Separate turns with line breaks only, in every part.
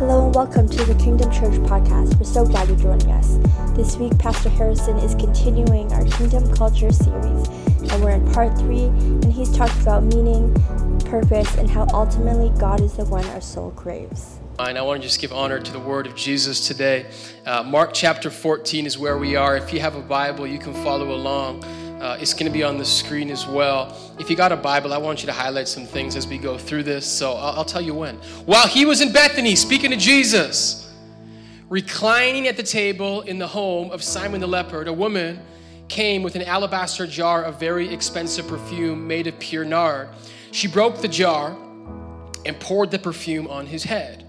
Hello and welcome to the Kingdom Church podcast. We're so glad you're joining us. This week, Pastor Harrison is continuing our Kingdom Culture series, and we're in part three, and he's talked about meaning, purpose, and how ultimately God is the one our soul craves.
I want to just give honor to the word of Jesus today. Uh, Mark chapter 14 is where we are. If you have a Bible, you can follow along. Uh, it's going to be on the screen as well. If you got a Bible, I want you to highlight some things as we go through this. So I'll, I'll tell you when. While he was in Bethany speaking to Jesus, reclining at the table in the home of Simon the leper, a woman came with an alabaster jar of very expensive perfume made of pure nard. She broke the jar and poured the perfume on his head.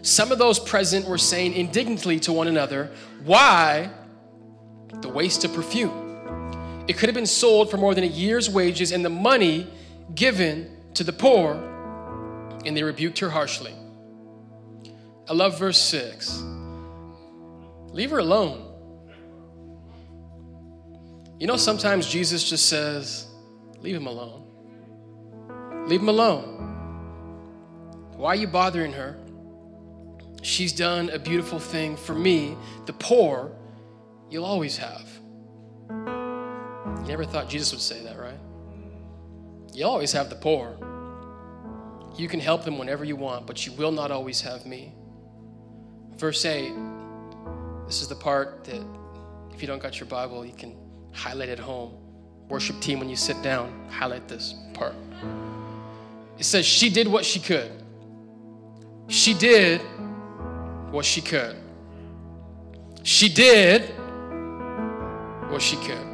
Some of those present were saying indignantly to one another, Why the waste of perfume? It could have been sold for more than a year's wages and the money given to the poor. And they rebuked her harshly. I love verse 6. Leave her alone. You know, sometimes Jesus just says, Leave him alone. Leave him alone. Why are you bothering her? She's done a beautiful thing for me, the poor, you'll always have. You never thought Jesus would say that, right? You always have the poor. You can help them whenever you want, but you will not always have me. Verse 8, this is the part that if you don't got your Bible, you can highlight at home. Worship team, when you sit down, highlight this part. It says, She did what she could. She did what she could. She did what she could.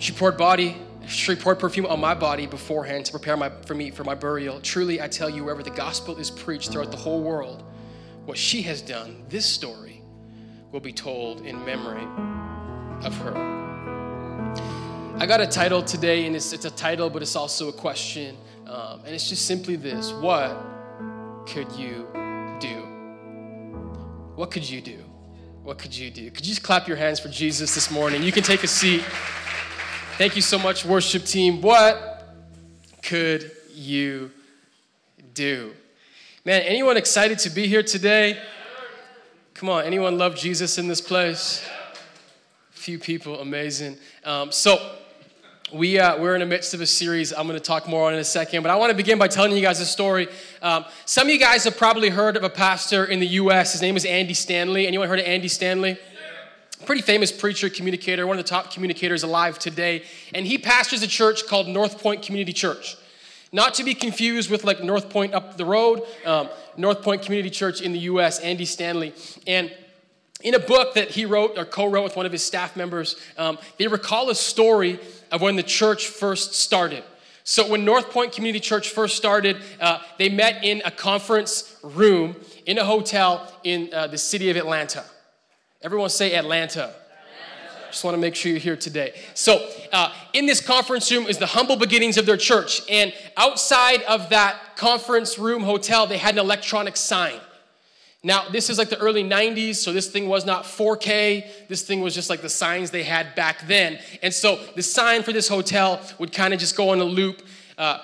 She poured body, she poured perfume on my body beforehand to prepare my, for me for my burial. Truly, I tell you, wherever the gospel is preached throughout the whole world, what she has done, this story, will be told in memory of her. I got a title today, and it's, it's a title, but it's also a question. Um, and it's just simply this What could you do? What could you do? What could you do? Could you just clap your hands for Jesus this morning? You can take a seat. Thank you so much, worship team. What could you do? Man, anyone excited to be here today? Come on, anyone love Jesus in this place? Few people, amazing. Um, so, we, uh, we're in the midst of a series I'm going to talk more on in a second, but I want to begin by telling you guys a story. Um, some of you guys have probably heard of a pastor in the U.S. His name is Andy Stanley. Anyone heard of Andy Stanley? Pretty famous preacher, communicator, one of the top communicators alive today. And he pastors a church called North Point Community Church. Not to be confused with like North Point up the road, um, North Point Community Church in the US, Andy Stanley. And in a book that he wrote or co wrote with one of his staff members, um, they recall a story of when the church first started. So, when North Point Community Church first started, uh, they met in a conference room in a hotel in uh, the city of Atlanta. Everyone say Atlanta. Atlanta. Just want to make sure you're here today. So, uh, in this conference room is the humble beginnings of their church. And outside of that conference room hotel, they had an electronic sign. Now, this is like the early 90s, so this thing was not 4K. This thing was just like the signs they had back then. And so the sign for this hotel would kind of just go on a loop, uh,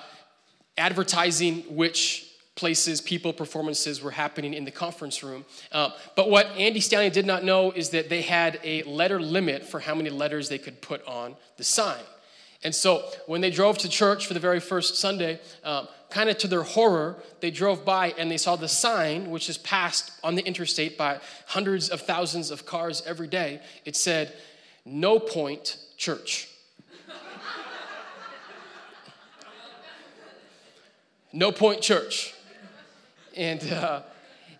advertising which places, people, performances were happening in the conference room. Uh, but what Andy Stanley did not know is that they had a letter limit for how many letters they could put on the sign. And so when they drove to church for the very first Sunday, um, kind of to their horror, they drove by and they saw the sign, which is passed on the interstate by hundreds of thousands of cars every day. It said, No Point Church. no Point Church. And uh,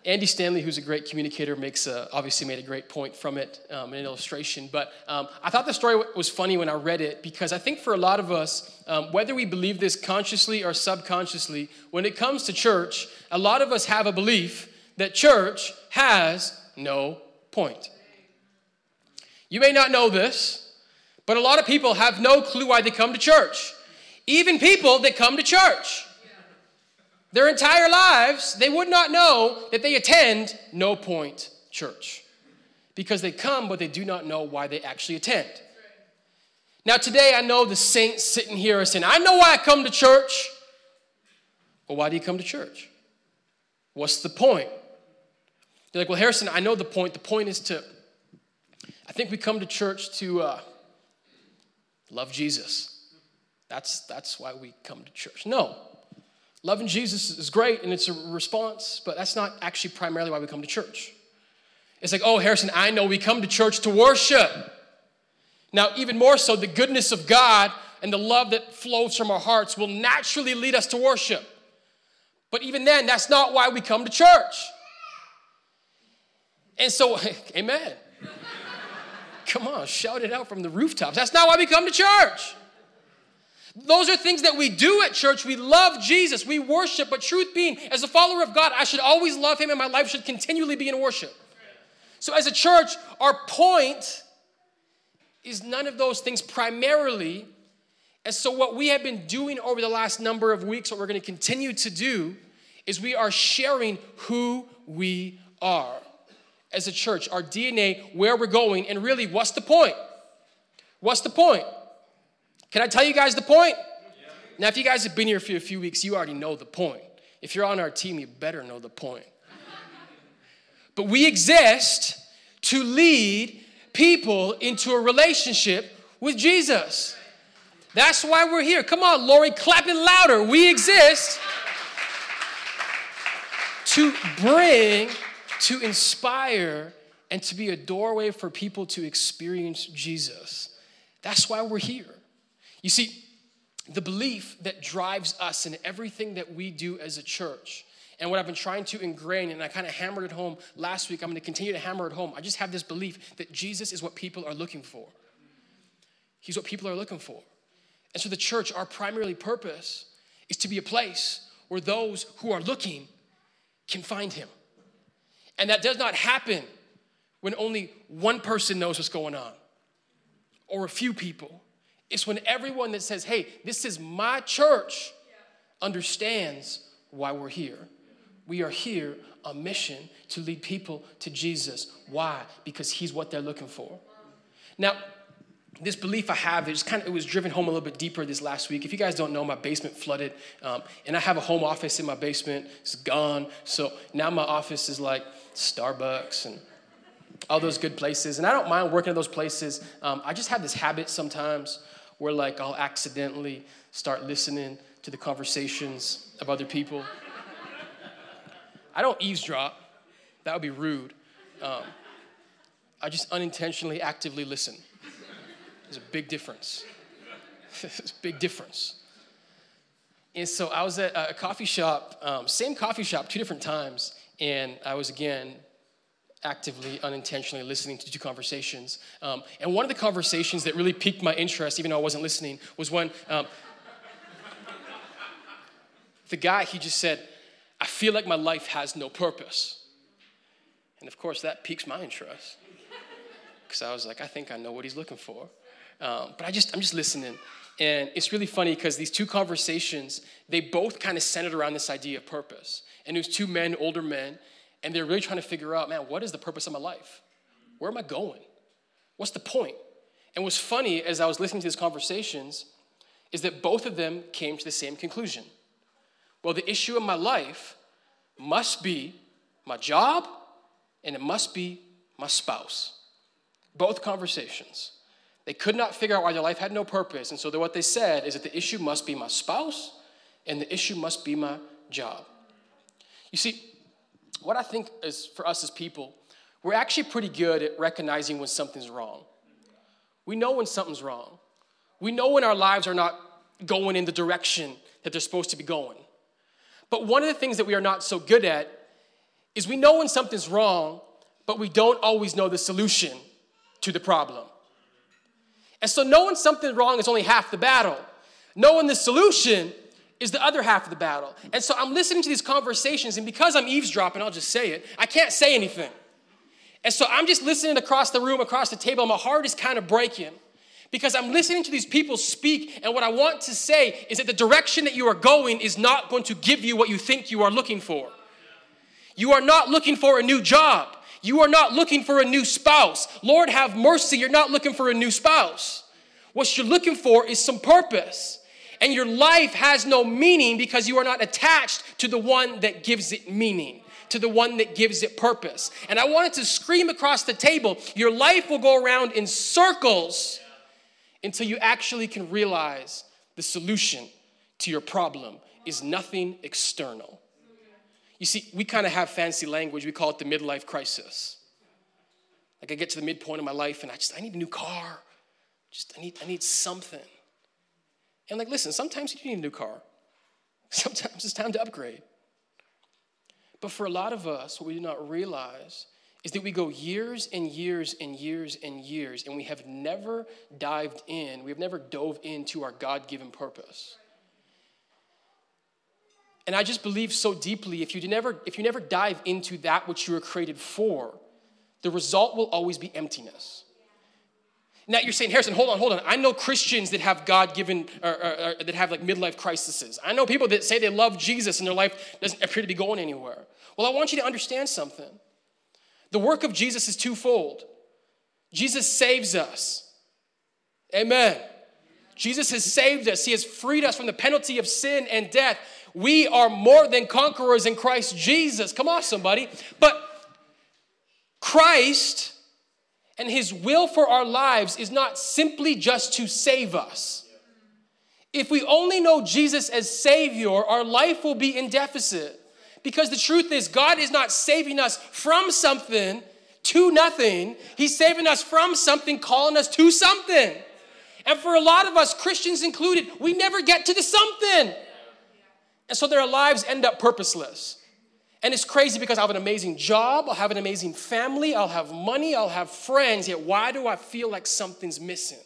Andy Stanley, who's a great communicator, makes a, obviously made a great point from it, um, an illustration. But um, I thought the story was funny when I read it because I think for a lot of us, um, whether we believe this consciously or subconsciously, when it comes to church, a lot of us have a belief that church has no point. You may not know this, but a lot of people have no clue why they come to church. Even people that come to church. Their entire lives, they would not know that they attend No Point Church because they come, but they do not know why they actually attend. Now, today, I know the saints sitting here are saying, I know why I come to church. Well, why do you come to church? What's the point? You're like, well, Harrison, I know the point. The point is to, I think we come to church to uh, love Jesus. That's, that's why we come to church. No. Loving Jesus is great and it's a response, but that's not actually primarily why we come to church. It's like, oh, Harrison, I know we come to church to worship. Now, even more so, the goodness of God and the love that flows from our hearts will naturally lead us to worship. But even then, that's not why we come to church. And so, amen. Come on, shout it out from the rooftops. That's not why we come to church. Those are things that we do at church. We love Jesus, we worship, but truth being, as a follower of God, I should always love Him and my life should continually be in worship. So, as a church, our point is none of those things primarily. And so, what we have been doing over the last number of weeks, what we're going to continue to do, is we are sharing who we are as a church, our DNA, where we're going, and really, what's the point? What's the point? Can I tell you guys the point? Yeah. Now, if you guys have been here for a few weeks, you already know the point. If you're on our team, you better know the point. but we exist to lead people into a relationship with Jesus. That's why we're here. Come on, Lori, clapping louder. We exist to bring, to inspire, and to be a doorway for people to experience Jesus. That's why we're here. You see, the belief that drives us in everything that we do as a church and what I've been trying to ingrain, and I kind of hammered it home last week, I'm going to continue to hammer it home. I just have this belief that Jesus is what people are looking for. He's what people are looking for. And so, the church, our primary purpose is to be a place where those who are looking can find Him. And that does not happen when only one person knows what's going on or a few people. It's when everyone that says, hey, this is my church, understands why we're here. We are here on mission to lead people to Jesus. Why? Because He's what they're looking for. Now, this belief I have is kind of it was driven home a little bit deeper this last week. If you guys don't know, my basement flooded, um, and I have a home office in my basement. It's gone, so now my office is like Starbucks and all those good places. And I don't mind working at those places. Um, I just have this habit sometimes where like I'll accidentally start listening to the conversations of other people. I don't eavesdrop, that would be rude. Um, I just unintentionally actively listen. There's a big difference. There's a big difference. And so I was at a coffee shop, um, same coffee shop, two different times, and I was again actively, unintentionally listening to two conversations. Um, and one of the conversations that really piqued my interest, even though I wasn't listening, was when um, the guy, he just said, I feel like my life has no purpose. And of course, that piques my interest. Because I was like, I think I know what he's looking for. Um, but I just, I'm just listening. And it's really funny because these two conversations, they both kind of centered around this idea of purpose. And it was two men, older men, and they're really trying to figure out, man, what is the purpose of my life? Where am I going? What's the point? And what's funny as I was listening to these conversations is that both of them came to the same conclusion. Well, the issue of my life must be my job and it must be my spouse. Both conversations. They could not figure out why their life had no purpose. And so what they said is that the issue must be my spouse and the issue must be my job. You see, what I think is for us as people, we're actually pretty good at recognizing when something's wrong. We know when something's wrong. We know when our lives are not going in the direction that they're supposed to be going. But one of the things that we are not so good at is we know when something's wrong, but we don't always know the solution to the problem. And so knowing something's wrong is only half the battle. Knowing the solution is the other half of the battle. And so I'm listening to these conversations, and because I'm eavesdropping, I'll just say it, I can't say anything. And so I'm just listening across the room, across the table, and my heart is kind of breaking because I'm listening to these people speak, and what I want to say is that the direction that you are going is not going to give you what you think you are looking for. You are not looking for a new job. You are not looking for a new spouse. Lord, have mercy, you're not looking for a new spouse. What you're looking for is some purpose. And your life has no meaning because you are not attached to the one that gives it meaning, to the one that gives it purpose. And I wanted to scream across the table your life will go around in circles until you actually can realize the solution to your problem is nothing external. You see, we kind of have fancy language. We call it the midlife crisis. Like I get to the midpoint of my life and I just, I need a new car. Just, I need, I need something. And like, listen, sometimes you need a new car. Sometimes it's time to upgrade. But for a lot of us, what we do not realize is that we go years and years and years and years, and we have never dived in, we have never dove into our God given purpose. And I just believe so deeply if you never if you never dive into that which you were created for, the result will always be emptiness. Now you're saying, Harrison, hold on, hold on. I know Christians that have God given, or, or, or, that have like midlife crises. I know people that say they love Jesus and their life doesn't appear to be going anywhere. Well, I want you to understand something. The work of Jesus is twofold Jesus saves us. Amen. Jesus has saved us, He has freed us from the penalty of sin and death. We are more than conquerors in Christ Jesus. Come on, somebody. But Christ and His will for our lives is not simply just to save us. If we only know Jesus as Savior, our life will be in deficit. Because the truth is, God is not saving us from something to nothing, He's saving us from something, calling us to something. And for a lot of us, Christians included, we never get to the something. And so their lives end up purposeless. And it's crazy because I have an amazing job, I'll have an amazing family, I'll have money, I'll have friends, yet why do I feel like something's missing?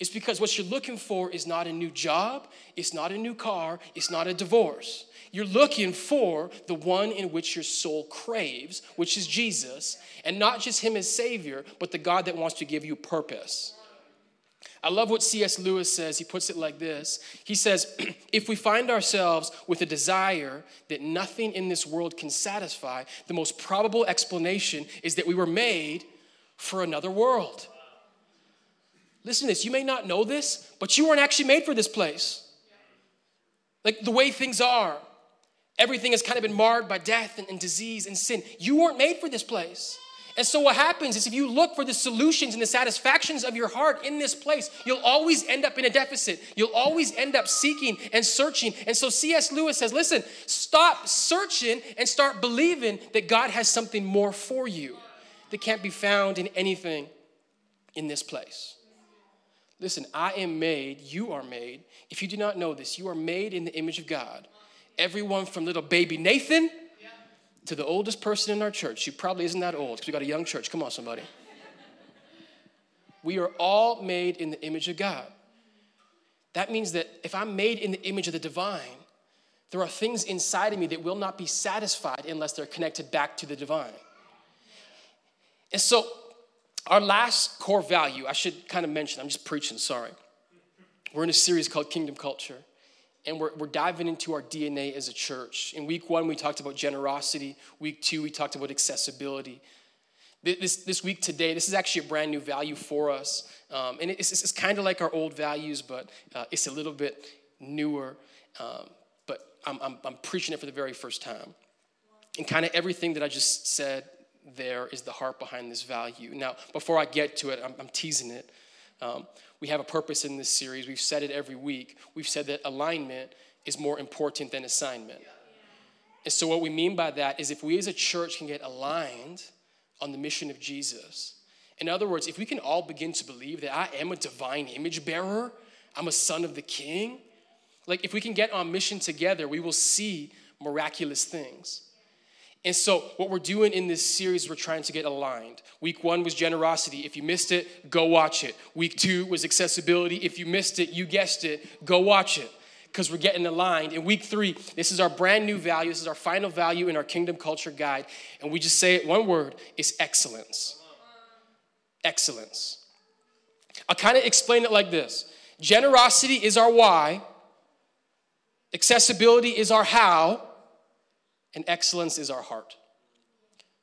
It's because what you're looking for is not a new job, it's not a new car, it's not a divorce. You're looking for the one in which your soul craves, which is Jesus, and not just Him as Savior, but the God that wants to give you purpose. I love what C.S. Lewis says. He puts it like this He says, If we find ourselves with a desire that nothing in this world can satisfy, the most probable explanation is that we were made for another world. Listen to this. You may not know this, but you weren't actually made for this place. Like the way things are, everything has kind of been marred by death and, and disease and sin. You weren't made for this place. And so, what happens is if you look for the solutions and the satisfactions of your heart in this place, you'll always end up in a deficit. You'll always end up seeking and searching. And so, C.S. Lewis says, listen, stop searching and start believing that God has something more for you that can't be found in anything in this place. Listen, I am made, you are made. If you do not know this, you are made in the image of God. Everyone from little baby Nathan to the oldest person in our church. She probably isn't that old because we got a young church. Come on, somebody. We are all made in the image of God. That means that if I'm made in the image of the divine, there are things inside of me that will not be satisfied unless they're connected back to the divine. And so, our last core value, I should kind of mention, I'm just preaching, sorry. We're in a series called Kingdom Culture and we're, we're diving into our DNA as a church. In week one, we talked about generosity. Week two, we talked about accessibility. This, this week today, this is actually a brand new value for us. Um, and it's, it's, kind of like our old values, but uh, it's a little bit newer. Um, but I'm, I'm, I'm preaching it for the very first time. And kind of everything that I just said there is the heart behind this value. Now, before I get to it, I'm, I'm teasing it. Um, we have a purpose in this series. We've said it every week. We've said that alignment is more important than assignment. And so, what we mean by that is if we as a church can get aligned on the mission of Jesus, in other words, if we can all begin to believe that I am a divine image bearer, I'm a son of the king, like if we can get on mission together, we will see miraculous things. And so, what we're doing in this series, we're trying to get aligned. Week one was generosity. If you missed it, go watch it. Week two was accessibility. If you missed it, you guessed it, go watch it because we're getting aligned. In week three, this is our brand new value. This is our final value in our kingdom culture guide. And we just say it one word it's excellence. Excellence. I'll kind of explain it like this generosity is our why, accessibility is our how and excellence is our heart.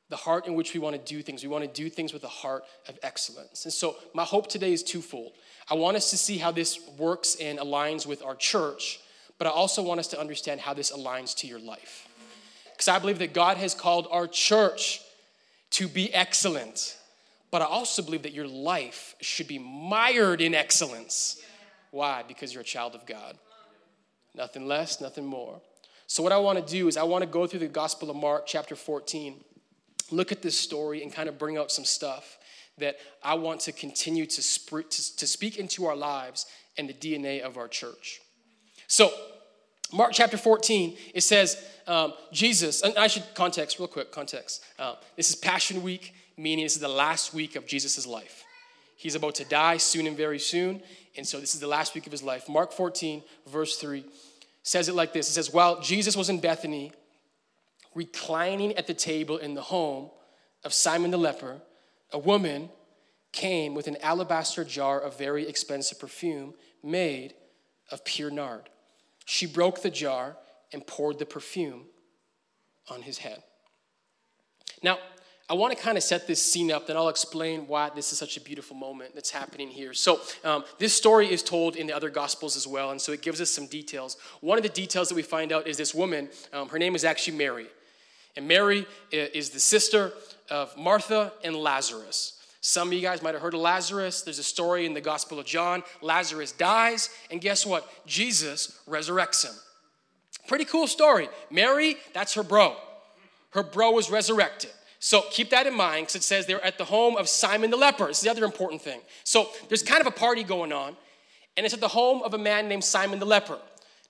the heart in which we want to do things. We want to do things with a heart of excellence. And so, my hope today is twofold. I want us to see how this works and aligns with our church, but I also want us to understand how this aligns to your life. Because I believe that God has called our church to be excellent, but I also believe that your life should be mired in excellence. Why? Because you're a child of God. Nothing less, nothing more. So, what I want to do is, I want to go through the Gospel of Mark, chapter 14, look at this story, and kind of bring out some stuff that I want to continue to, sp- to, to speak into our lives and the DNA of our church. So, Mark chapter 14, it says, um, Jesus, and I should context real quick, context. Uh, this is Passion Week, meaning this is the last week of Jesus' life. He's about to die soon and very soon, and so this is the last week of his life. Mark 14, verse 3 says it like this It says, While Jesus was in Bethany, reclining at the table in the home of Simon the leper, a woman came with an alabaster jar of very expensive perfume made of pure nard. She broke the jar and poured the perfume on his head. Now, I want to kind of set this scene up, then I'll explain why this is such a beautiful moment that's happening here. So, um, this story is told in the other Gospels as well, and so it gives us some details. One of the details that we find out is this woman, um, her name is actually Mary. And Mary is the sister of Martha and Lazarus. Some of you guys might have heard of Lazarus. There's a story in the Gospel of John. Lazarus dies, and guess what? Jesus resurrects him. Pretty cool story. Mary, that's her bro. Her bro was resurrected. So keep that in mind because it says they're at the home of Simon the leper. Is the other important thing. So there's kind of a party going on, and it's at the home of a man named Simon the leper.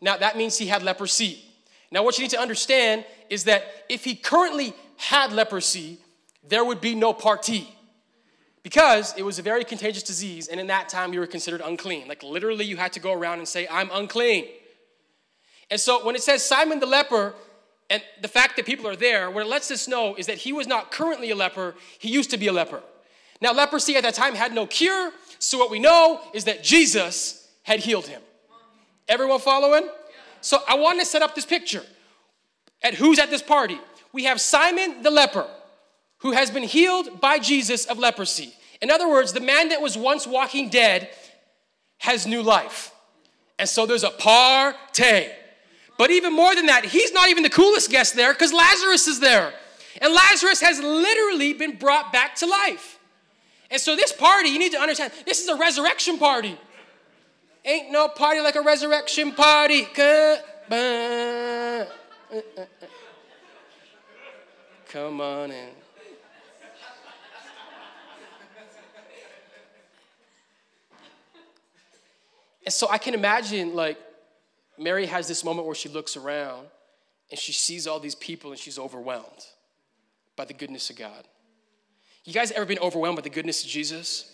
Now that means he had leprosy. Now, what you need to understand is that if he currently had leprosy, there would be no party because it was a very contagious disease, and in that time you were considered unclean. Like literally, you had to go around and say, I'm unclean. And so when it says Simon the leper, and the fact that people are there, what it lets us know is that he was not currently a leper, he used to be a leper. Now, leprosy at that time had no cure, so what we know is that Jesus had healed him. Everyone following? So I want to set up this picture. At who's at this party? We have Simon the leper, who has been healed by Jesus of leprosy. In other words, the man that was once walking dead has new life. And so there's a party. But even more than that, he's not even the coolest guest there because Lazarus is there. And Lazarus has literally been brought back to life. And so, this party, you need to understand, this is a resurrection party. Ain't no party like a resurrection party. Come on in. And so I can imagine, like, Mary has this moment where she looks around and she sees all these people and she's overwhelmed by the goodness of God. You guys ever been overwhelmed by the goodness of Jesus?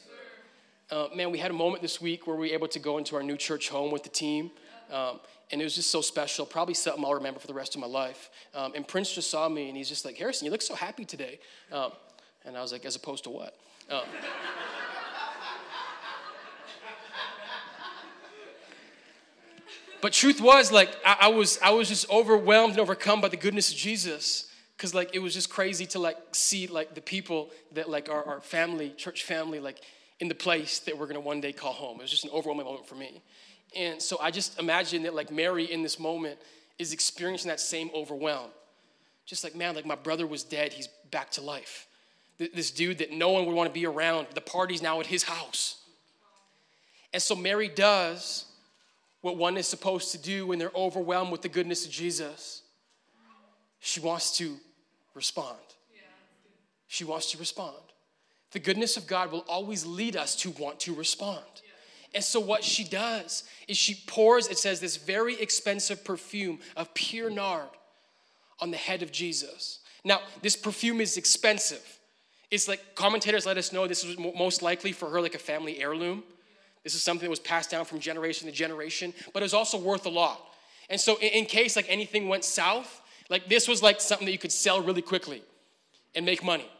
Uh, man, we had a moment this week where we were able to go into our new church home with the team. Um, and it was just so special, probably something I'll remember for the rest of my life. Um, and Prince just saw me and he's just like, Harrison, you look so happy today. Um, and I was like, as opposed to what? But truth was, like, I, I, was, I was just overwhelmed and overcome by the goodness of Jesus. Cause like it was just crazy to like see like the people that like our, our family, church family, like in the place that we're gonna one day call home. It was just an overwhelming moment for me. And so I just imagine that like Mary in this moment is experiencing that same overwhelm. Just like, man, like my brother was dead, he's back to life. This dude that no one would want to be around, the party's now at his house. And so Mary does what one is supposed to do when they're overwhelmed with the goodness of Jesus. She wants to respond. She wants to respond. The goodness of God will always lead us to want to respond. And so, what she does is she pours, it says, this very expensive perfume of pure nard on the head of Jesus. Now, this perfume is expensive. It's like commentators let us know this was most likely for her like a family heirloom. This is something that was passed down from generation to generation, but it was also worth a lot. And so, in, in case like anything went south, like this was like something that you could sell really quickly and make money.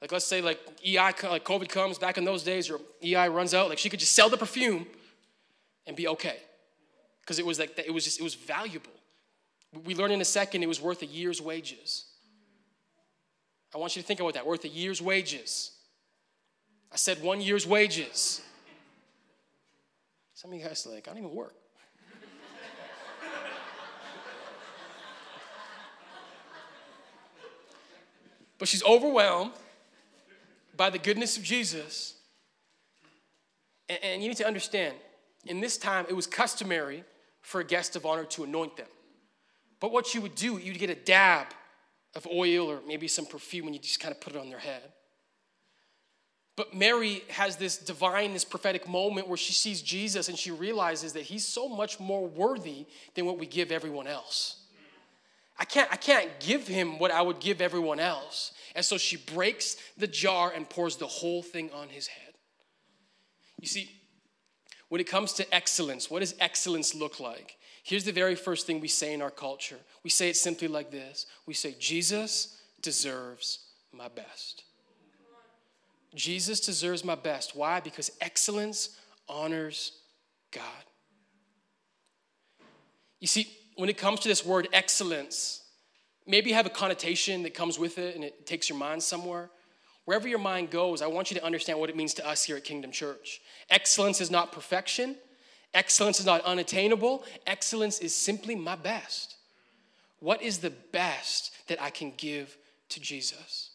Like let's say like EI, like COVID comes back in those days, or EI runs out, like she could just sell the perfume and be okay, because it was like it was just it was valuable. We learn in a second it was worth a year's wages. I want you to think about that worth a year's wages. I said one year's wages. Some of you guys like, I don't even work. but she's overwhelmed by the goodness of Jesus. And, and, you need to understand, in this time, it was customary for a guest of honor to anoint them. But what you would do, you'd get a dab of oil or maybe some perfume and you just kind of put it on their head. But Mary has this divine, this prophetic moment where she sees Jesus and she realizes that he's so much more worthy than what we give everyone else. I can't, I can't give him what I would give everyone else. And so she breaks the jar and pours the whole thing on his head. You see, when it comes to excellence, what does excellence look like? Here's the very first thing we say in our culture we say it simply like this we say, Jesus deserves my best. Jesus deserves my best. Why? Because excellence honors God. You see, when it comes to this word excellence, maybe you have a connotation that comes with it and it takes your mind somewhere. Wherever your mind goes, I want you to understand what it means to us here at Kingdom Church. Excellence is not perfection, excellence is not unattainable. Excellence is simply my best. What is the best that I can give to Jesus?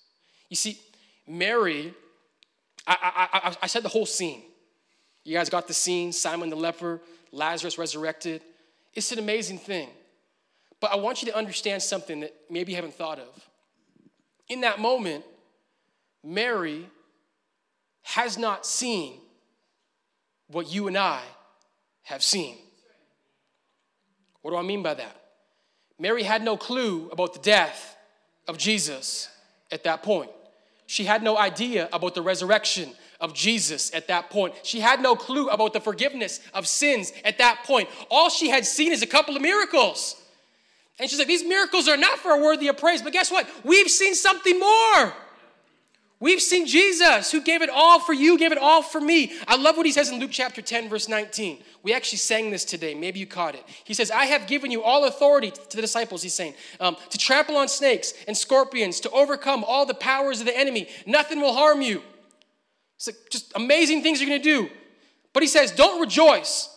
You see, Mary, I, I, I, said the whole scene. You guys got the scene Simon the leper, Lazarus resurrected. It's an amazing thing. But I want you to understand something that maybe you haven't thought of. In that moment, Mary has not seen what you and I have seen. What do I mean by that? Mary had no clue about the death of Jesus at that point. She had no idea about the resurrection of Jesus at that point. She had no clue about the forgiveness of sins at that point. All she had seen is a couple of miracles. And she's like, These miracles are not for a worthy of praise, but guess what? We've seen something more. We've seen Jesus who gave it all for you, gave it all for me. I love what he says in Luke chapter 10, verse 19. We actually sang this today. Maybe you caught it. He says, I have given you all authority to the disciples, he's saying, um, to trample on snakes and scorpions, to overcome all the powers of the enemy. Nothing will harm you. It's like just amazing things you're going to do. But he says, don't rejoice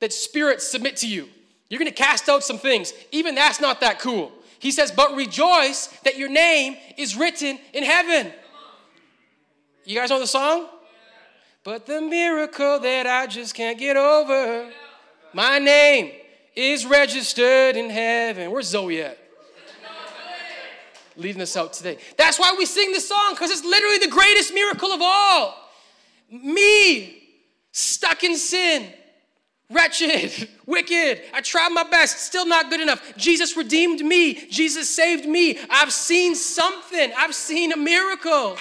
that spirits submit to you. You're going to cast out some things. Even that's not that cool. He says, but rejoice that your name is written in heaven. You guys know the song? But the miracle that I just can't get over, my name is registered in heaven. Where's Zoe at? Leaving us out today. That's why we sing this song, because it's literally the greatest miracle of all. Me, stuck in sin, wretched, wicked. I tried my best, still not good enough. Jesus redeemed me, Jesus saved me. I've seen something, I've seen a miracle.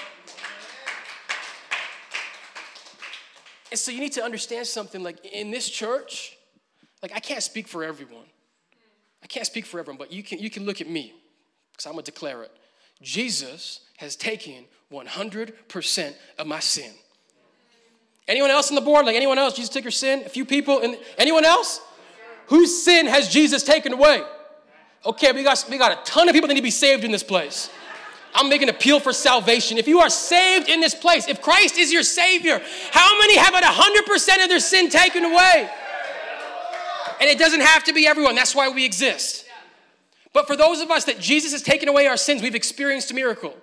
So you need to understand something like in this church, like I can't speak for everyone. I can't speak for everyone, but you can, you can look at me because I'm going to declare it. Jesus has taken 100% of my sin. Anyone else on the board? Like anyone else? Jesus took your sin? A few people? And anyone else? Whose sin has Jesus taken away? Okay, we got, we got a ton of people that need to be saved in this place. I'm making an appeal for salvation. If you are saved in this place, if Christ is your Savior, how many have had 100% of their sin taken away? And it doesn't have to be everyone. That's why we exist. But for those of us that Jesus has taken away our sins, we've experienced a miracle.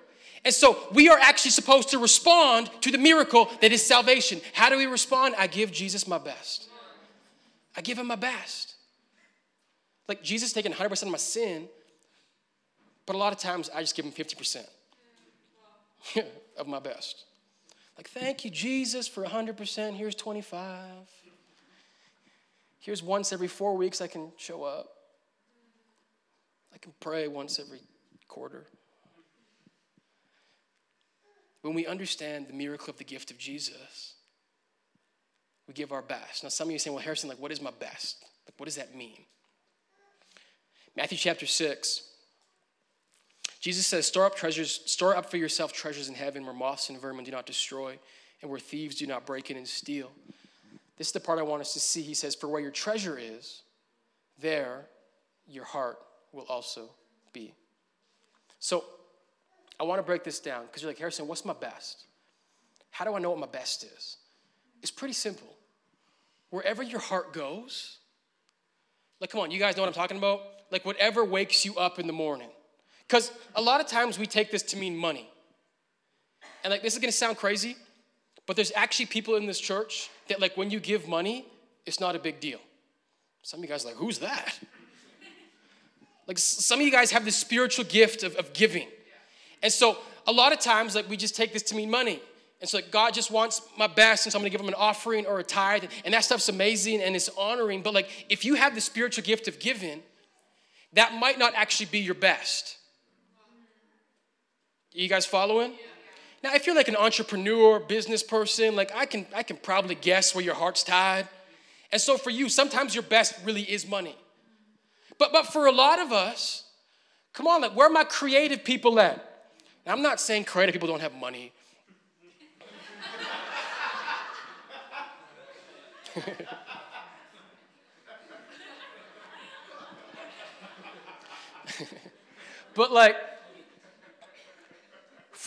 And so we are actually supposed to respond to the miracle that is salvation. How do we respond? I give Jesus my best. I give him my best. Like Jesus taking 100% of my sin, but a lot of times I just give him 50% of my best. Like, thank you, Jesus, for 100%. Here's 25. Here's once every four weeks I can show up. I can pray once every quarter. When we understand the miracle of the gift of Jesus, we give our best. Now, some of you are saying, well, Harrison, like, what is my best? Like, what does that mean? Matthew chapter 6, Jesus says, Store up treasures, store up for yourself treasures in heaven where moths and vermin do not destroy, and where thieves do not break in and steal. This is the part I want us to see. He says, For where your treasure is, there your heart will also be. So I want to break this down because you're like, Harrison, what's my best? How do I know what my best is? It's pretty simple. Wherever your heart goes, like, come on, you guys know what I'm talking about? Like, whatever wakes you up in the morning. Because a lot of times we take this to mean money. And like, this is gonna sound crazy, but there's actually people in this church that, like, when you give money, it's not a big deal. Some of you guys like, who's that? Like, some of you guys have the spiritual gift of, of giving. And so, a lot of times, like, we just take this to mean money. And so like, God just wants my best, and so I'm gonna give him an offering or a tithe, and that stuff's amazing and it's honoring. But like, if you have the spiritual gift of giving, that might not actually be your best. You guys following? Now, if you're like an entrepreneur, business person, like I can, I can probably guess where your heart's tied. And so for you, sometimes your best really is money. But but for a lot of us, come on, like where are my creative people at? Now, I'm not saying creative people don't have money. but like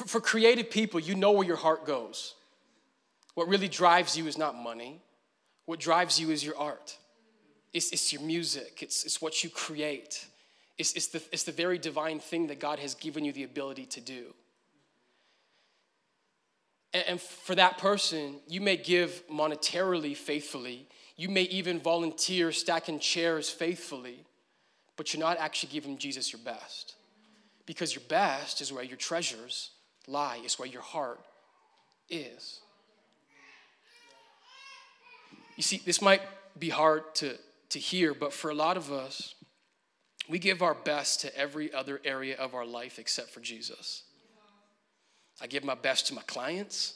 for, for, creative people, you know where your heart goes. What really drives you is not money. What drives you is your art. It's, it's your music. It's, it's what you create. It's, it's, the, it's the very divine thing that God has given you the ability to do. And for that person, you may give monetarily faithfully. You may even volunteer stacking chairs faithfully, but you're not actually giving Jesus your best. Because your best is where your treasures lie, is where your heart is. You see, this might be hard to, to hear, but for a lot of us, we give our best to every other area of our life except for Jesus. I give my best to my clients.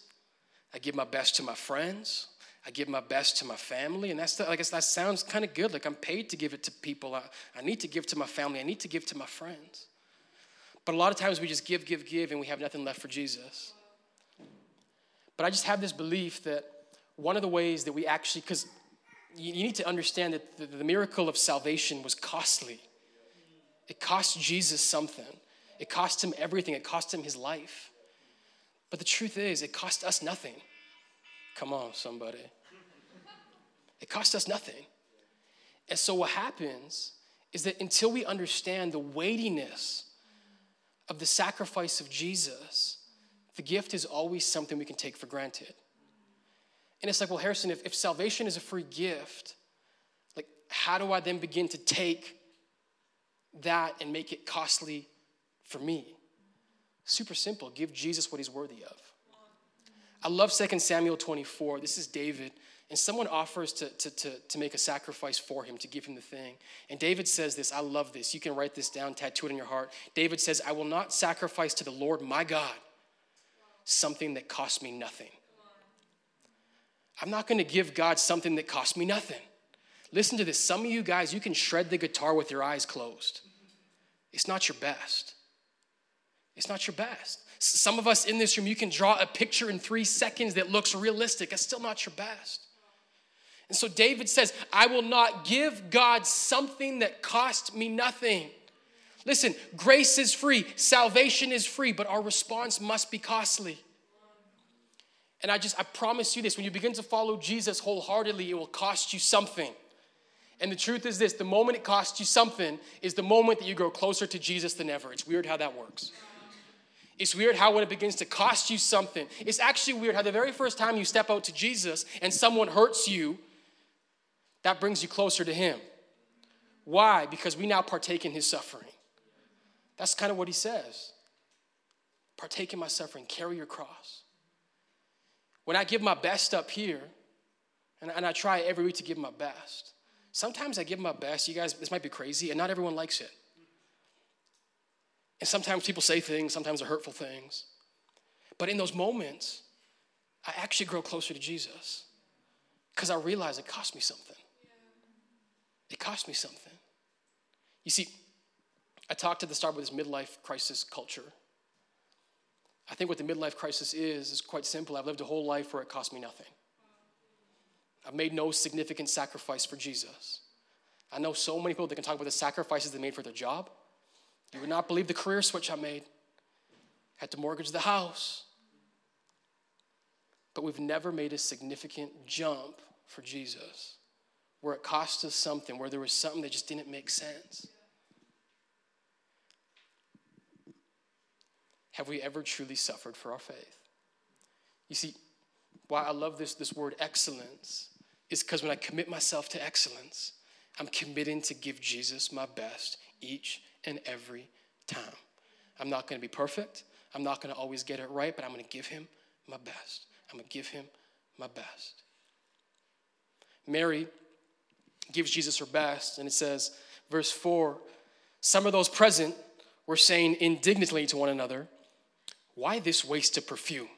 I give my best to my friends. I give my best to my family. And that's the, I guess that sounds kind of good. Like I'm paid to give it to people. I, I need to give to my family. I need to give to my friends. But a lot of times we just give, give, give, and we have nothing left for Jesus. But I just have this belief that one of the ways that we actually, because you, need to understand that the, the miracle of salvation was costly. It cost Jesus something, it cost him everything, it cost him his life. But the truth is, it cost us nothing. Come on, somebody. It cost us nothing. And so, what happens is that until we understand the weightiness of the sacrifice of Jesus, the gift is always something we can take for granted. And it's like, well, Harrison, if, if salvation is a free gift, like, how do I then begin to take that and make it costly for me? Super simple. Give Jesus what he's worthy of. I love 2 Samuel 24. This is David, and someone offers to, to, to, to make a sacrifice for him, to give him the thing. And David says this I love this. You can write this down, tattoo it in your heart. David says, I will not sacrifice to the Lord my God something that costs me nothing. I'm not going to give God something that costs me nothing. Listen to this. Some of you guys, you can shred the guitar with your eyes closed. It's not your best. It's not your best. Some of us in this room, you can draw a picture in three seconds that looks realistic. It's still not your best. And so David says, I will not give God something that cost me nothing. Listen, grace is free, salvation is free, but our response must be costly. And I just, I promise you this when you begin to follow Jesus wholeheartedly, it will cost you something. And the truth is this the moment it costs you something is the moment that you grow closer to Jesus than ever. It's weird how that works. It's weird how when it begins to cost you something, it's actually weird how the very first time you step out to Jesus and someone hurts you, that brings you closer to Him. Why? Because we now partake in His suffering. That's kind of what He says. Partake in my suffering, carry your cross. When I give my best up here, and, and I try every week to give my best, sometimes I give my best. You guys, this might be crazy, and not everyone likes it. And sometimes people say things, sometimes they're hurtful things. But in those moments, I actually grow closer to Jesus because I realize it cost me something. It cost me something. You see, I talked at the start with this midlife crisis culture. I think what the midlife crisis is is quite simple. I've lived a whole life where it cost me nothing. I've made no significant sacrifice for Jesus. I know so many people that can talk about the sacrifices they made for their job, you would not believe the career switch I made. had to mortgage the house. But we've never made a significant jump for Jesus where it cost us something, where there was something that just didn't make sense. Have we ever truly suffered for our faith? You see, why I love this, this word excellence is because when I commit myself to excellence, I'm committing to give Jesus my best each and every time. I'm not going to be perfect. I'm not going to always get it right, but I'm going to give him my best. I'm going to give him my best. Mary gives Jesus her best, and it says, verse 4 Some of those present were saying indignantly to one another, Why this waste of perfume?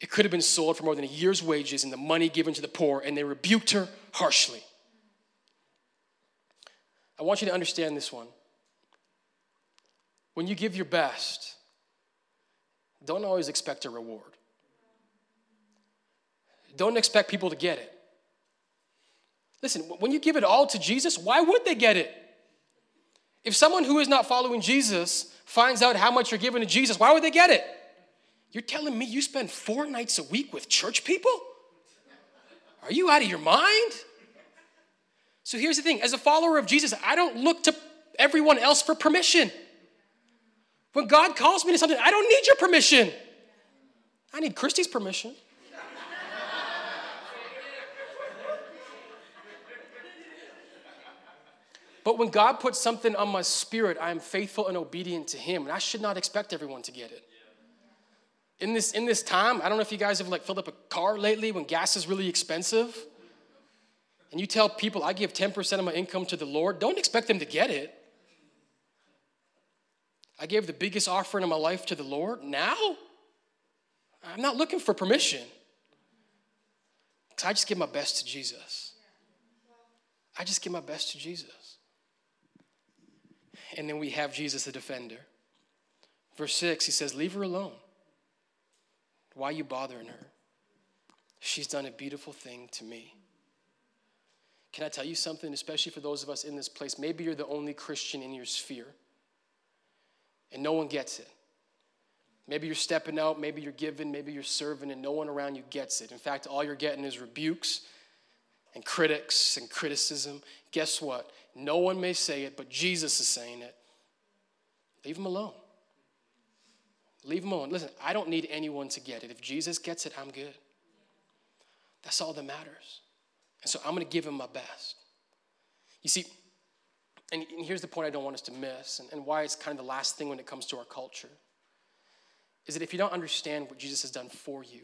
It could have been sold for more than a year's wages and the money given to the poor, and they rebuked her harshly. I want you to understand this one. When you give your best, don't always expect a reward. Don't expect people to get it. Listen, when you give it all to Jesus, why would they get it? If someone who is not following Jesus finds out how much you're giving to Jesus, why would they get it? You're telling me you spend four nights a week with church people? Are you out of your mind? So here's the thing as a follower of Jesus, I don't look to everyone else for permission. When God calls me to something, I don't need your permission. I need Christy's permission. But when God puts something on my spirit, I am faithful and obedient to Him, and I should not expect everyone to get it. In this, in this time, I don't know if you guys have like filled up a car lately when gas is really expensive. And you tell people I give 10% of my income to the Lord, don't expect them to get it. I gave the biggest offering of my life to the Lord. Now, I'm not looking for permission. Because I just give my best to Jesus. I just give my best to Jesus and then we have Jesus the defender. Verse 6, he says, Leave her alone. Why are you bothering her? She's done a beautiful thing to me. Can I tell you something, especially for those of us in this place? Maybe you're the only Christian in your sphere, and no one gets it. Maybe you're stepping out, maybe you're giving, maybe you're serving, and no one around you gets it. In fact, all you're getting is rebukes and critics and criticism. Guess what? No one may say it, but Jesus is saying it. Leave him alone. Leave him alone. Listen, I don't need anyone to get it. If Jesus gets it, I'm good. That's all that matters. And so I'm going to give him my best. You see, and here's the point I don't want us to miss, and, why it's kind of the last thing when it comes to our culture, is that if you don't understand what Jesus has done for you,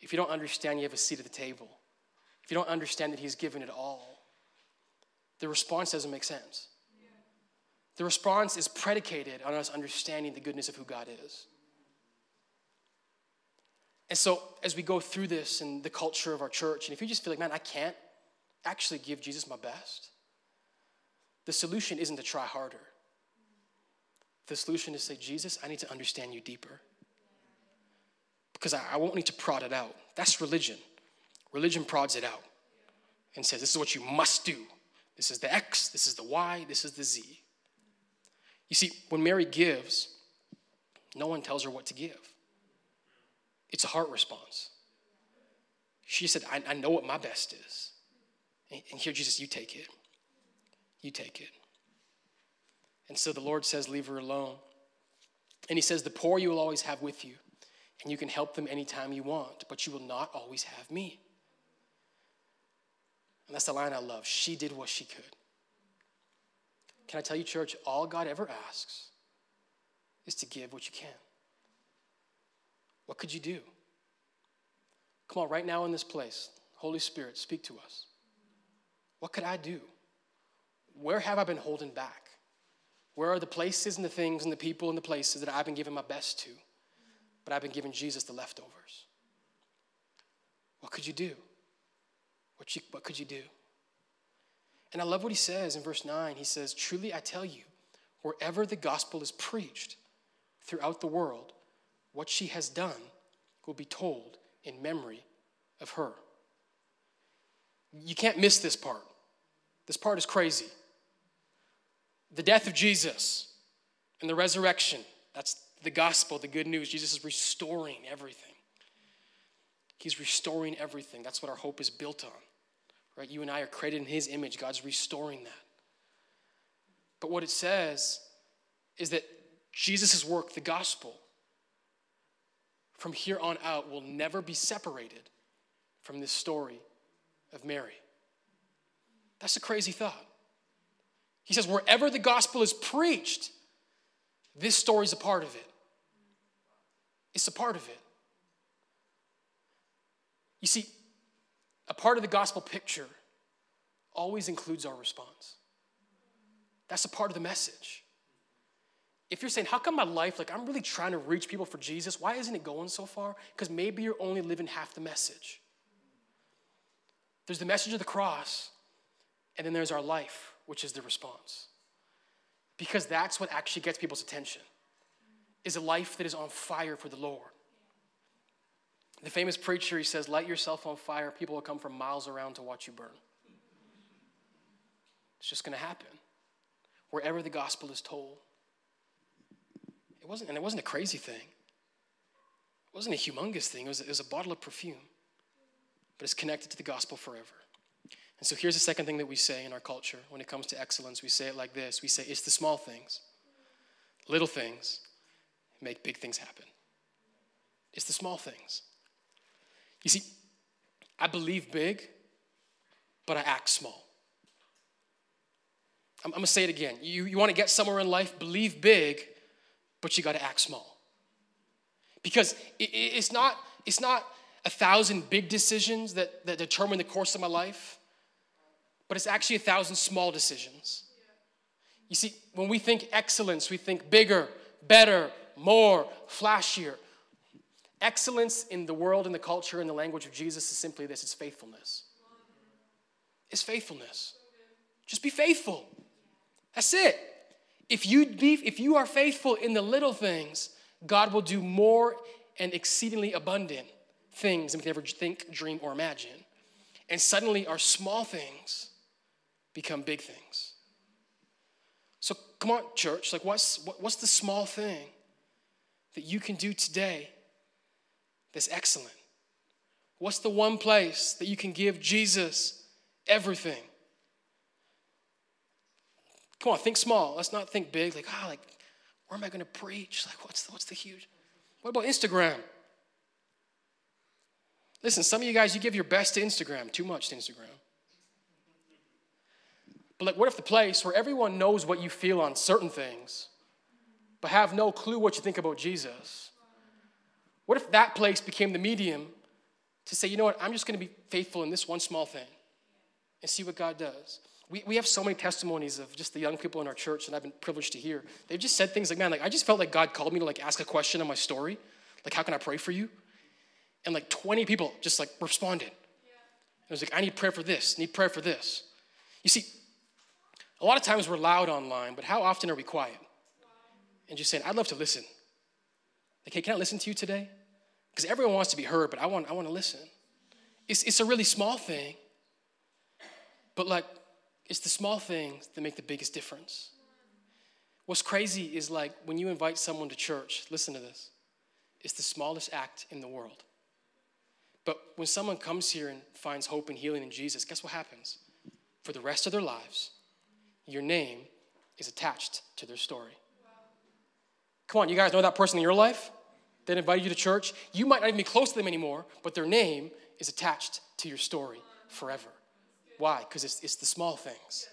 if you don't understand you have a seat at the table, if you don't understand that he's given it all, the response doesn't make sense. The response is predicated on us understanding the goodness of who God is. And so, as we go through this and the culture of our church, and if you just feel like, man, I can't actually give Jesus my best, the solution isn't to try harder. The solution is to say, Jesus, I need to understand you deeper. Because I, I won't need to prod it out. That's religion. Religion prods it out and says, this is what you must do. This is the X, this is the Y, this is the Z. You see, when Mary gives, no one tells her what to give. It's a heart response. She said, I, I know what my best is. And, and here, Jesus, you take it. You take it. And so the Lord says, Leave her alone. And He says, The poor you will always have with you, and you can help them anytime you want, but you will not always have me. And that's the line I love. She did what she could. Can I tell you, church, all God ever asks is to give what you can. What could you do? Come on, right now in this place, Holy Spirit, speak to us. What could I do? Where have I been holding back? Where are the places and the things and the people and the places that I've been giving my best to, but I've been giving Jesus the leftovers? What could you do? What, you, what could you do? And I love what he says in verse 9. He says, Truly I tell you, wherever the gospel is preached throughout the world, what she has done will be told in memory of her. You can't miss this part. This part is crazy. The death of Jesus and the resurrection, that's, the gospel, the good news. Jesus is restoring everything. He's restoring everything. That's what our hope is built on. Right? You and I are created in his image. God's restoring that. But what it says is that Jesus' work, the gospel, from here on out will never be separated from this story of Mary. That's a crazy thought. He says, wherever the gospel is preached, this story is a part of it. It's a part of it. You see, part of the gospel picture always includes our response. That's a part of the message. If you're saying, How come my life, like I'm really trying to reach people for Jesus, why isn't it going so far? Because maybe you're only living half the message. There's the message of the cross, and then there's our life, which is the response. Because that's what actually gets people's attention, is a life that is on fire for the Lord. The famous preacher, he says, Light yourself on fire, people will come from miles around to watch you burn. It's just going to happen wherever the gospel is told. It wasn't, and it wasn't a crazy thing. It wasn't a humongous thing. It was, it was a bottle of perfume, but it's connected to the gospel forever. And so here's the second thing that we say in our culture when it comes to excellence. We say it like this we say, it's the small things, little things make big things happen. It's the small things. You see, I believe big, but I act small. I'm, I'm gonna say it again. You, you wanna get somewhere in life, believe big, but you gotta act small. Because it, it's, not, it's not a thousand big decisions that, that determine the course of my life but it's actually a thousand small decisions. You see, when we think excellence, we think bigger, better, more, flashier. Excellence in the world, in the culture, in the language of Jesus is simply this it's faithfulness. It's faithfulness. Just be faithful. That's it. If you, be, if you are faithful in the little things, God will do more and exceedingly abundant things than we can ever think, dream, or imagine. And suddenly, our small things become big things. So come on, church, like what's what, what's the small thing that you can do today that's excellent? What's the one place that you can give Jesus everything? Come on, think small. Let's not think big. Like, ah, oh, like, where am I going to preach? Like, what's the, what's the huge? What about Instagram? Listen, some of you guys, you give your best to Instagram, too much to Instagram. But like, what if the place where everyone knows what you feel on certain things, but have no clue what you think about Jesus? What if that place became the medium to say, you know what, I'm just going to be faithful in this one small thing and see what God does? We, we have so many testimonies of just the young people in our church that I've been privileged to hear. They've just said things like, man, like I just felt like God called me to like ask a question on my story. Like, how can I pray for you? And like 20 people just like responded. Yeah. It was like, I need prayer for this, need prayer for this. You see, a lot of times we're loud online, but how often are we quiet? And just saying, I'd love to listen. Like, hey, can I listen to you today? Because everyone wants to be heard, but I want, I want to listen. It's, it's a really small thing, but like, it's the small things that make the biggest difference. What's crazy is like when you invite someone to church, listen to this, it's the smallest act in the world. But when someone comes here and finds hope and healing in Jesus, guess what happens? For the rest of their lives, your name is attached to their story. Come on, you guys know that person in your life that invited you to church? You might not even be close to them anymore, but their name is attached to your story forever. Why? Because it's, it's the small things.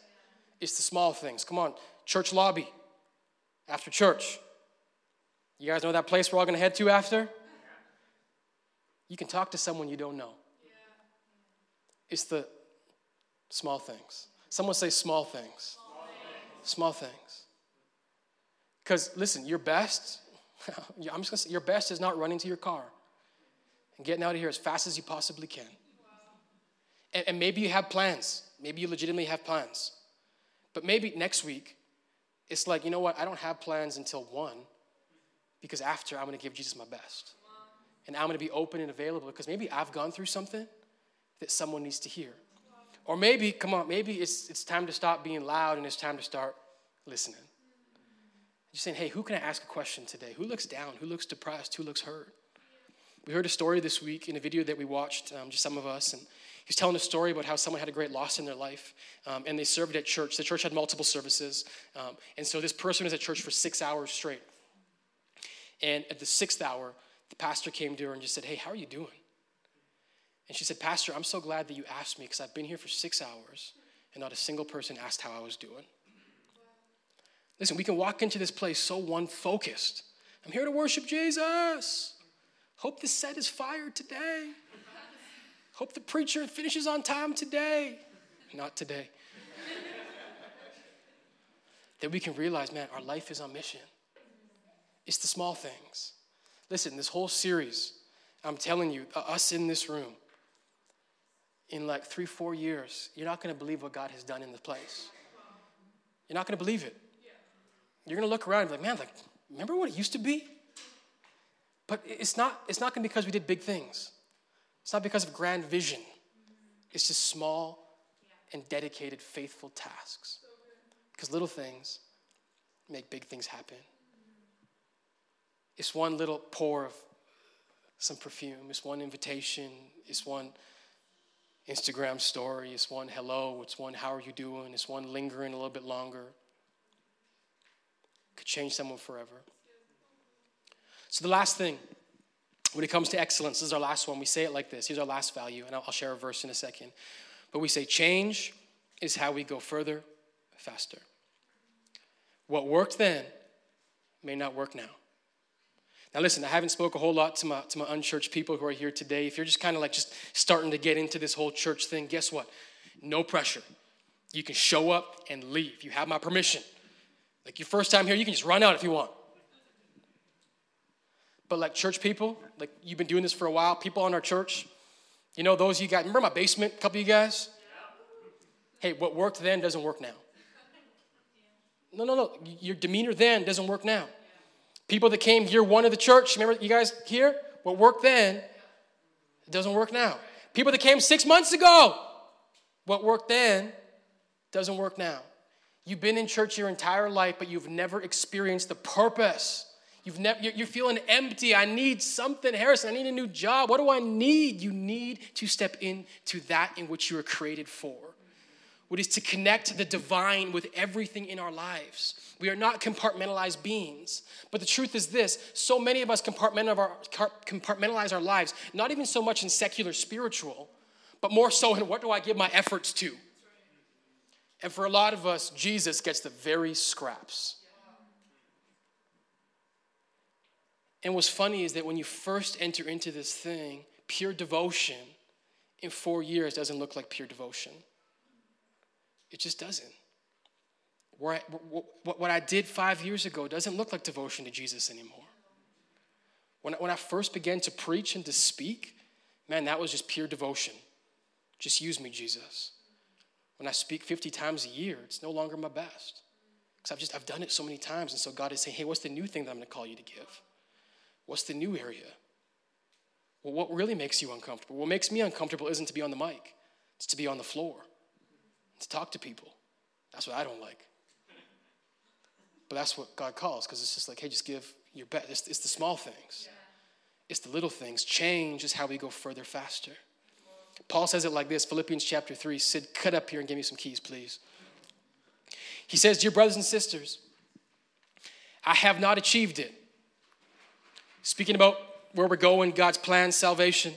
It's the small things. Come on, church lobby after church. You guys know that place we're all to head to after? You can talk to someone you don't know. It's the small things. Someone say small things. Small things. Because listen, your best, I'm just gonna say, your best is not running to your car and getting out of here as fast as you possibly can. And, and maybe you have plans. Maybe you legitimately have plans. But maybe next week, it's like, you know what? I don't have plans until one because after I'm gonna give Jesus my best. And I'm gonna be open and available because maybe I've gone through something that someone needs to hear. Or maybe, come on, maybe it's, it's time to stop being loud and it's time to start listening. You're saying, hey, who can I ask a question today? Who looks down? Who looks depressed? Who looks hurt? We heard a story this week in a video that we watched, um, just some of us, and he was telling a story about how someone had a great loss in their life, um, and they served at church. The church had multiple services, um, and so this person was at church for six hours straight. And at the sixth hour, the pastor came to her and just said, Hey, how are you doing? And she said, Pastor, I'm so glad that you asked me because I've been here for six hours and not a single person asked how I was doing. Listen, we can walk into this place so one focused. I'm here to worship Jesus. Hope the set is fired today. Hope the preacher finishes on time today. Not today. that we can realize, man, our life is on mission. It's the small things. Listen, this whole series, I'm telling you, uh, us in this room, in like three, four years, you're not going to believe what God has done in this place. You're not going to believe it. You're going to look around and be like, man, like, remember what it used to be? But it's not, it's not going to be because we did big things. It's not because of grand vision. It's just small and dedicated, faithful tasks. Because little things make big things happen. It's one little pour of some perfume, it's one invitation, it's one Instagram story, it's one hello, it's one how are you doing, it's one lingering a little bit longer. Could change someone forever. So, the last thing, when it comes to excellence, this is our last one. We say it like this. Here's our last value, and I'll share a verse in a second. But we say, change is how we go further, faster. What worked then may not work now. Now, listen, I haven't spoke a whole lot to my, to my unchurched people who are here today. If you're just kind of like just starting to get into this whole church thing, guess what? No pressure. You can show up and leave. You have my permission. Like your first time here, you can just run out if you want. But like church people, like you've been doing this for a while, people in our church, you know, those you guys, remember my basement, a couple of you guys? Hey, what worked then doesn't work now. No, no, no. Your demeanor then doesn't work now. People that came year one of the church, remember you guys here? What worked then, it doesn't work now. People that came six months ago, what worked then doesn't work now. You've been in church your entire life, but you've never experienced the purpose. You've never, you're feeling empty. I need something, Harrison. I need a new job. What do I need? You need to step into that in which you were created for which is to connect the divine with everything in our lives. We are not compartmentalized beings. But the truth is this so many of us compartmentalize our lives, not even so much in secular spiritual, but more so in what do I give my efforts to? And for a lot of us, Jesus gets the very scraps. And what's funny is that when you first enter into this thing, pure devotion in four years doesn't look like pure devotion. It just doesn't. What I did five years ago doesn't look like devotion to Jesus anymore. When, when I first began to preach and to speak, man, that was just pure devotion. Just use me, Jesus. When I speak 50 times a year, it's no longer my best. Because I've just I've done it so many times. And so God is saying, hey, what's the new thing that I'm gonna call you to give? What's the new area? Well, what really makes you uncomfortable? What makes me uncomfortable isn't to be on the mic, it's to be on the floor to talk to people. That's what I don't like. But that's what God calls because it's just like, hey, just give your best. It's, it's the small things, yeah. it's the little things. Change is how we go further faster. Paul says it like this Philippians chapter 3. Sid, cut up here and give me some keys, please. He says, Dear brothers and sisters, I have not achieved it. Speaking about where we're going, God's plan, salvation.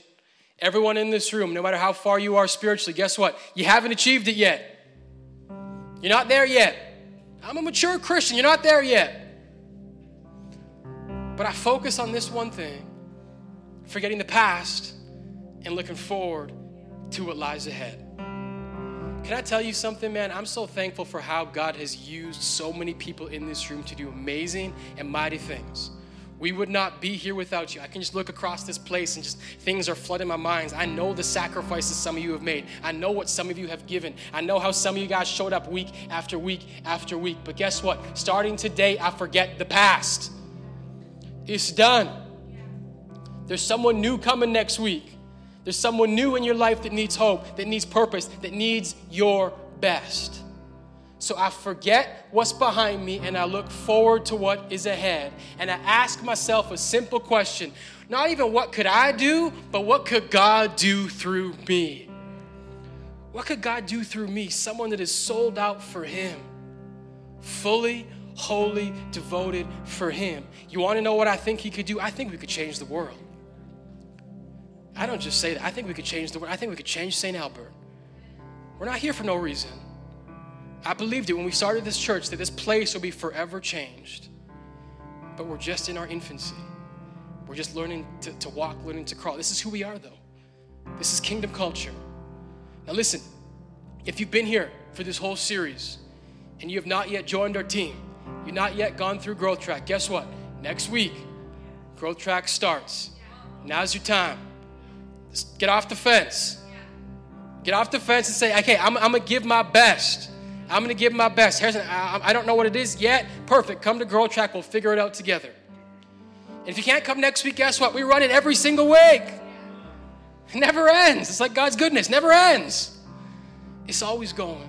Everyone in this room, no matter how far you are spiritually, guess what? You haven't achieved it yet. You're not there yet. I'm a mature Christian. You're not there yet. But I focus on this one thing forgetting the past and looking forward to what lies ahead. Can I tell you something, man? I'm so thankful for how God has used so many people in this room to do amazing and mighty things. We would not be here without you. I can just look across this place and just things are flooding my minds. I know the sacrifices some of you have made. I know what some of you have given. I know how some of you guys showed up week after week after week. But guess what? Starting today, I forget the past. It's done. There's someone new coming next week. There's someone new in your life that needs hope, that needs purpose, that needs your best. So I forget what's behind me and I look forward to what is ahead. And I ask myself a simple question not even what could I do, but what could God do through me? What could God do through me? Someone that is sold out for Him, fully, wholly devoted for Him. You want to know what I think He could do? I think we could change the world. I don't just say that. I think we could change the world. I think we could change St. Albert. We're not here for no reason. I believed it when we started this church that this place will be forever changed. But we're just in our infancy. We're just learning to, to walk, learning to crawl. This is who we are, though. This is kingdom culture. Now, listen, if you've been here for this whole series and you have not yet joined our team, you've not yet gone through Growth Track, guess what? Next week, Growth Track starts. Now's your time. Just get off the fence. Get off the fence and say, okay, I'm, I'm gonna give my best. I'm gonna give my best. Harrison, I, I don't know what it is yet. Perfect. Come to Growth Track. We'll figure it out together. And if you can't come next week, guess what? We run it every single week. It never ends. It's like God's goodness, never ends. It's always going.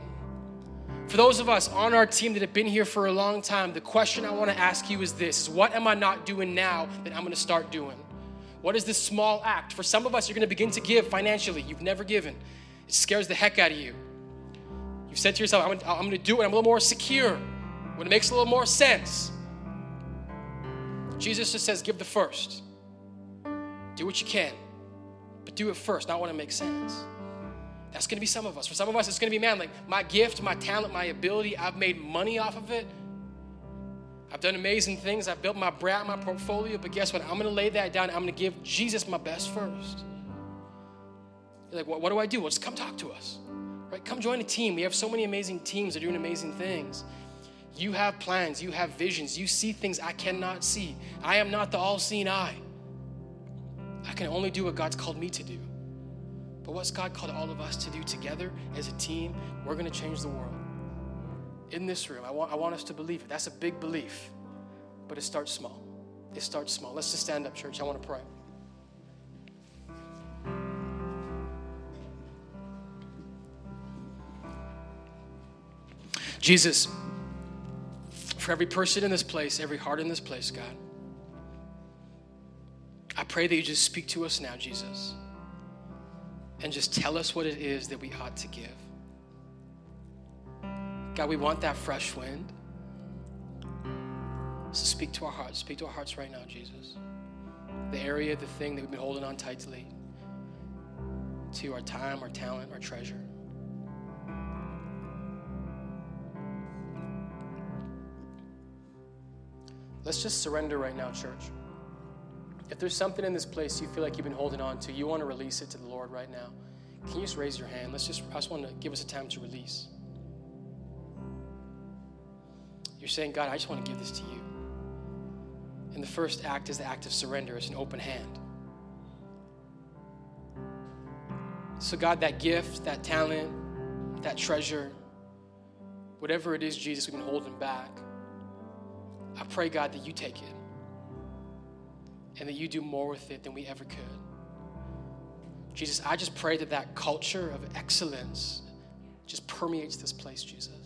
For those of us on our team that have been here for a long time, the question I want to ask you is this is what am I not doing now that I'm going to start doing? What is this small act? For some of us, you're going to begin to give financially. You've never given. It scares the heck out of you. You've said to yourself, I'm going, I'm going to do it. I'm a little more secure when it makes a little more sense. Jesus just says, give the first. Do what you can, but do it first, not when it makes sense. That's going to be some of us. For some of us, it's going to be, man, like my gift, my talent, my ability, I've made money off of it. I've done amazing things. I've built my brand, my portfolio, but guess what? I'm going to lay that down. I'm going to give Jesus my best first. You're like, what, do I do? Well, just come talk to us. Right? Come join a team. We have so many amazing teams that are doing amazing things. You have plans, you have visions, you see things I cannot see. I am not the all seeing eye. I can only do what God's called me to do. But what's God called all of us to do together as a team? We're going to change the world. In this room, I want, I want us to believe it. That's a big belief, but it starts small. It starts small. Let's just stand up, church. I want to pray. Jesus, for every person in this place, every heart in this place, God. I pray that you just speak to us now, Jesus, and just tell us what it is that we ought to give. God, we want that fresh wind. So speak to our hearts. Speak to our hearts right now, Jesus. The area, the thing that we've been holding on tightly to our time, our talent, our treasure. Let's just surrender right now, church. If there's something in this place you feel like you've been holding on to, you want to release it to the Lord right now, can you just raise your hand? Let's just, I just want to give us a time to release. You're saying, God, I just want to give this to you. And the first act is the act of surrender, it's an open hand. So, God, that gift, that talent, that treasure, whatever it is, Jesus, we've been holding back. I pray, God, that you take it and that you do more with it than we ever could. Jesus, I just pray that that culture of excellence just permeates this place, Jesus.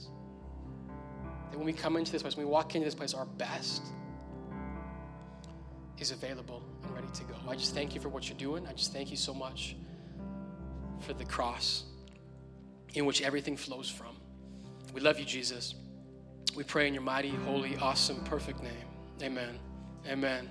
When we come into this place, when we walk into this place, our best is available and ready to go. I just thank you for what you're doing. I just thank you so much for the cross in which everything flows from. We love you, Jesus. We pray in your mighty, holy, awesome, perfect name. Amen. Amen.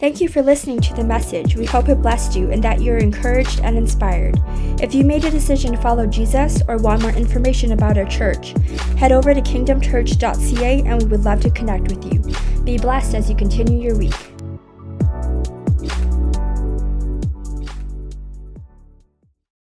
Thank you for listening to the message. We hope it blessed you and that you're encouraged and inspired. If you made a decision to follow Jesus or want more information about our church, head over to kingdomchurch.ca and we would love to connect with you. Be blessed as you continue your week.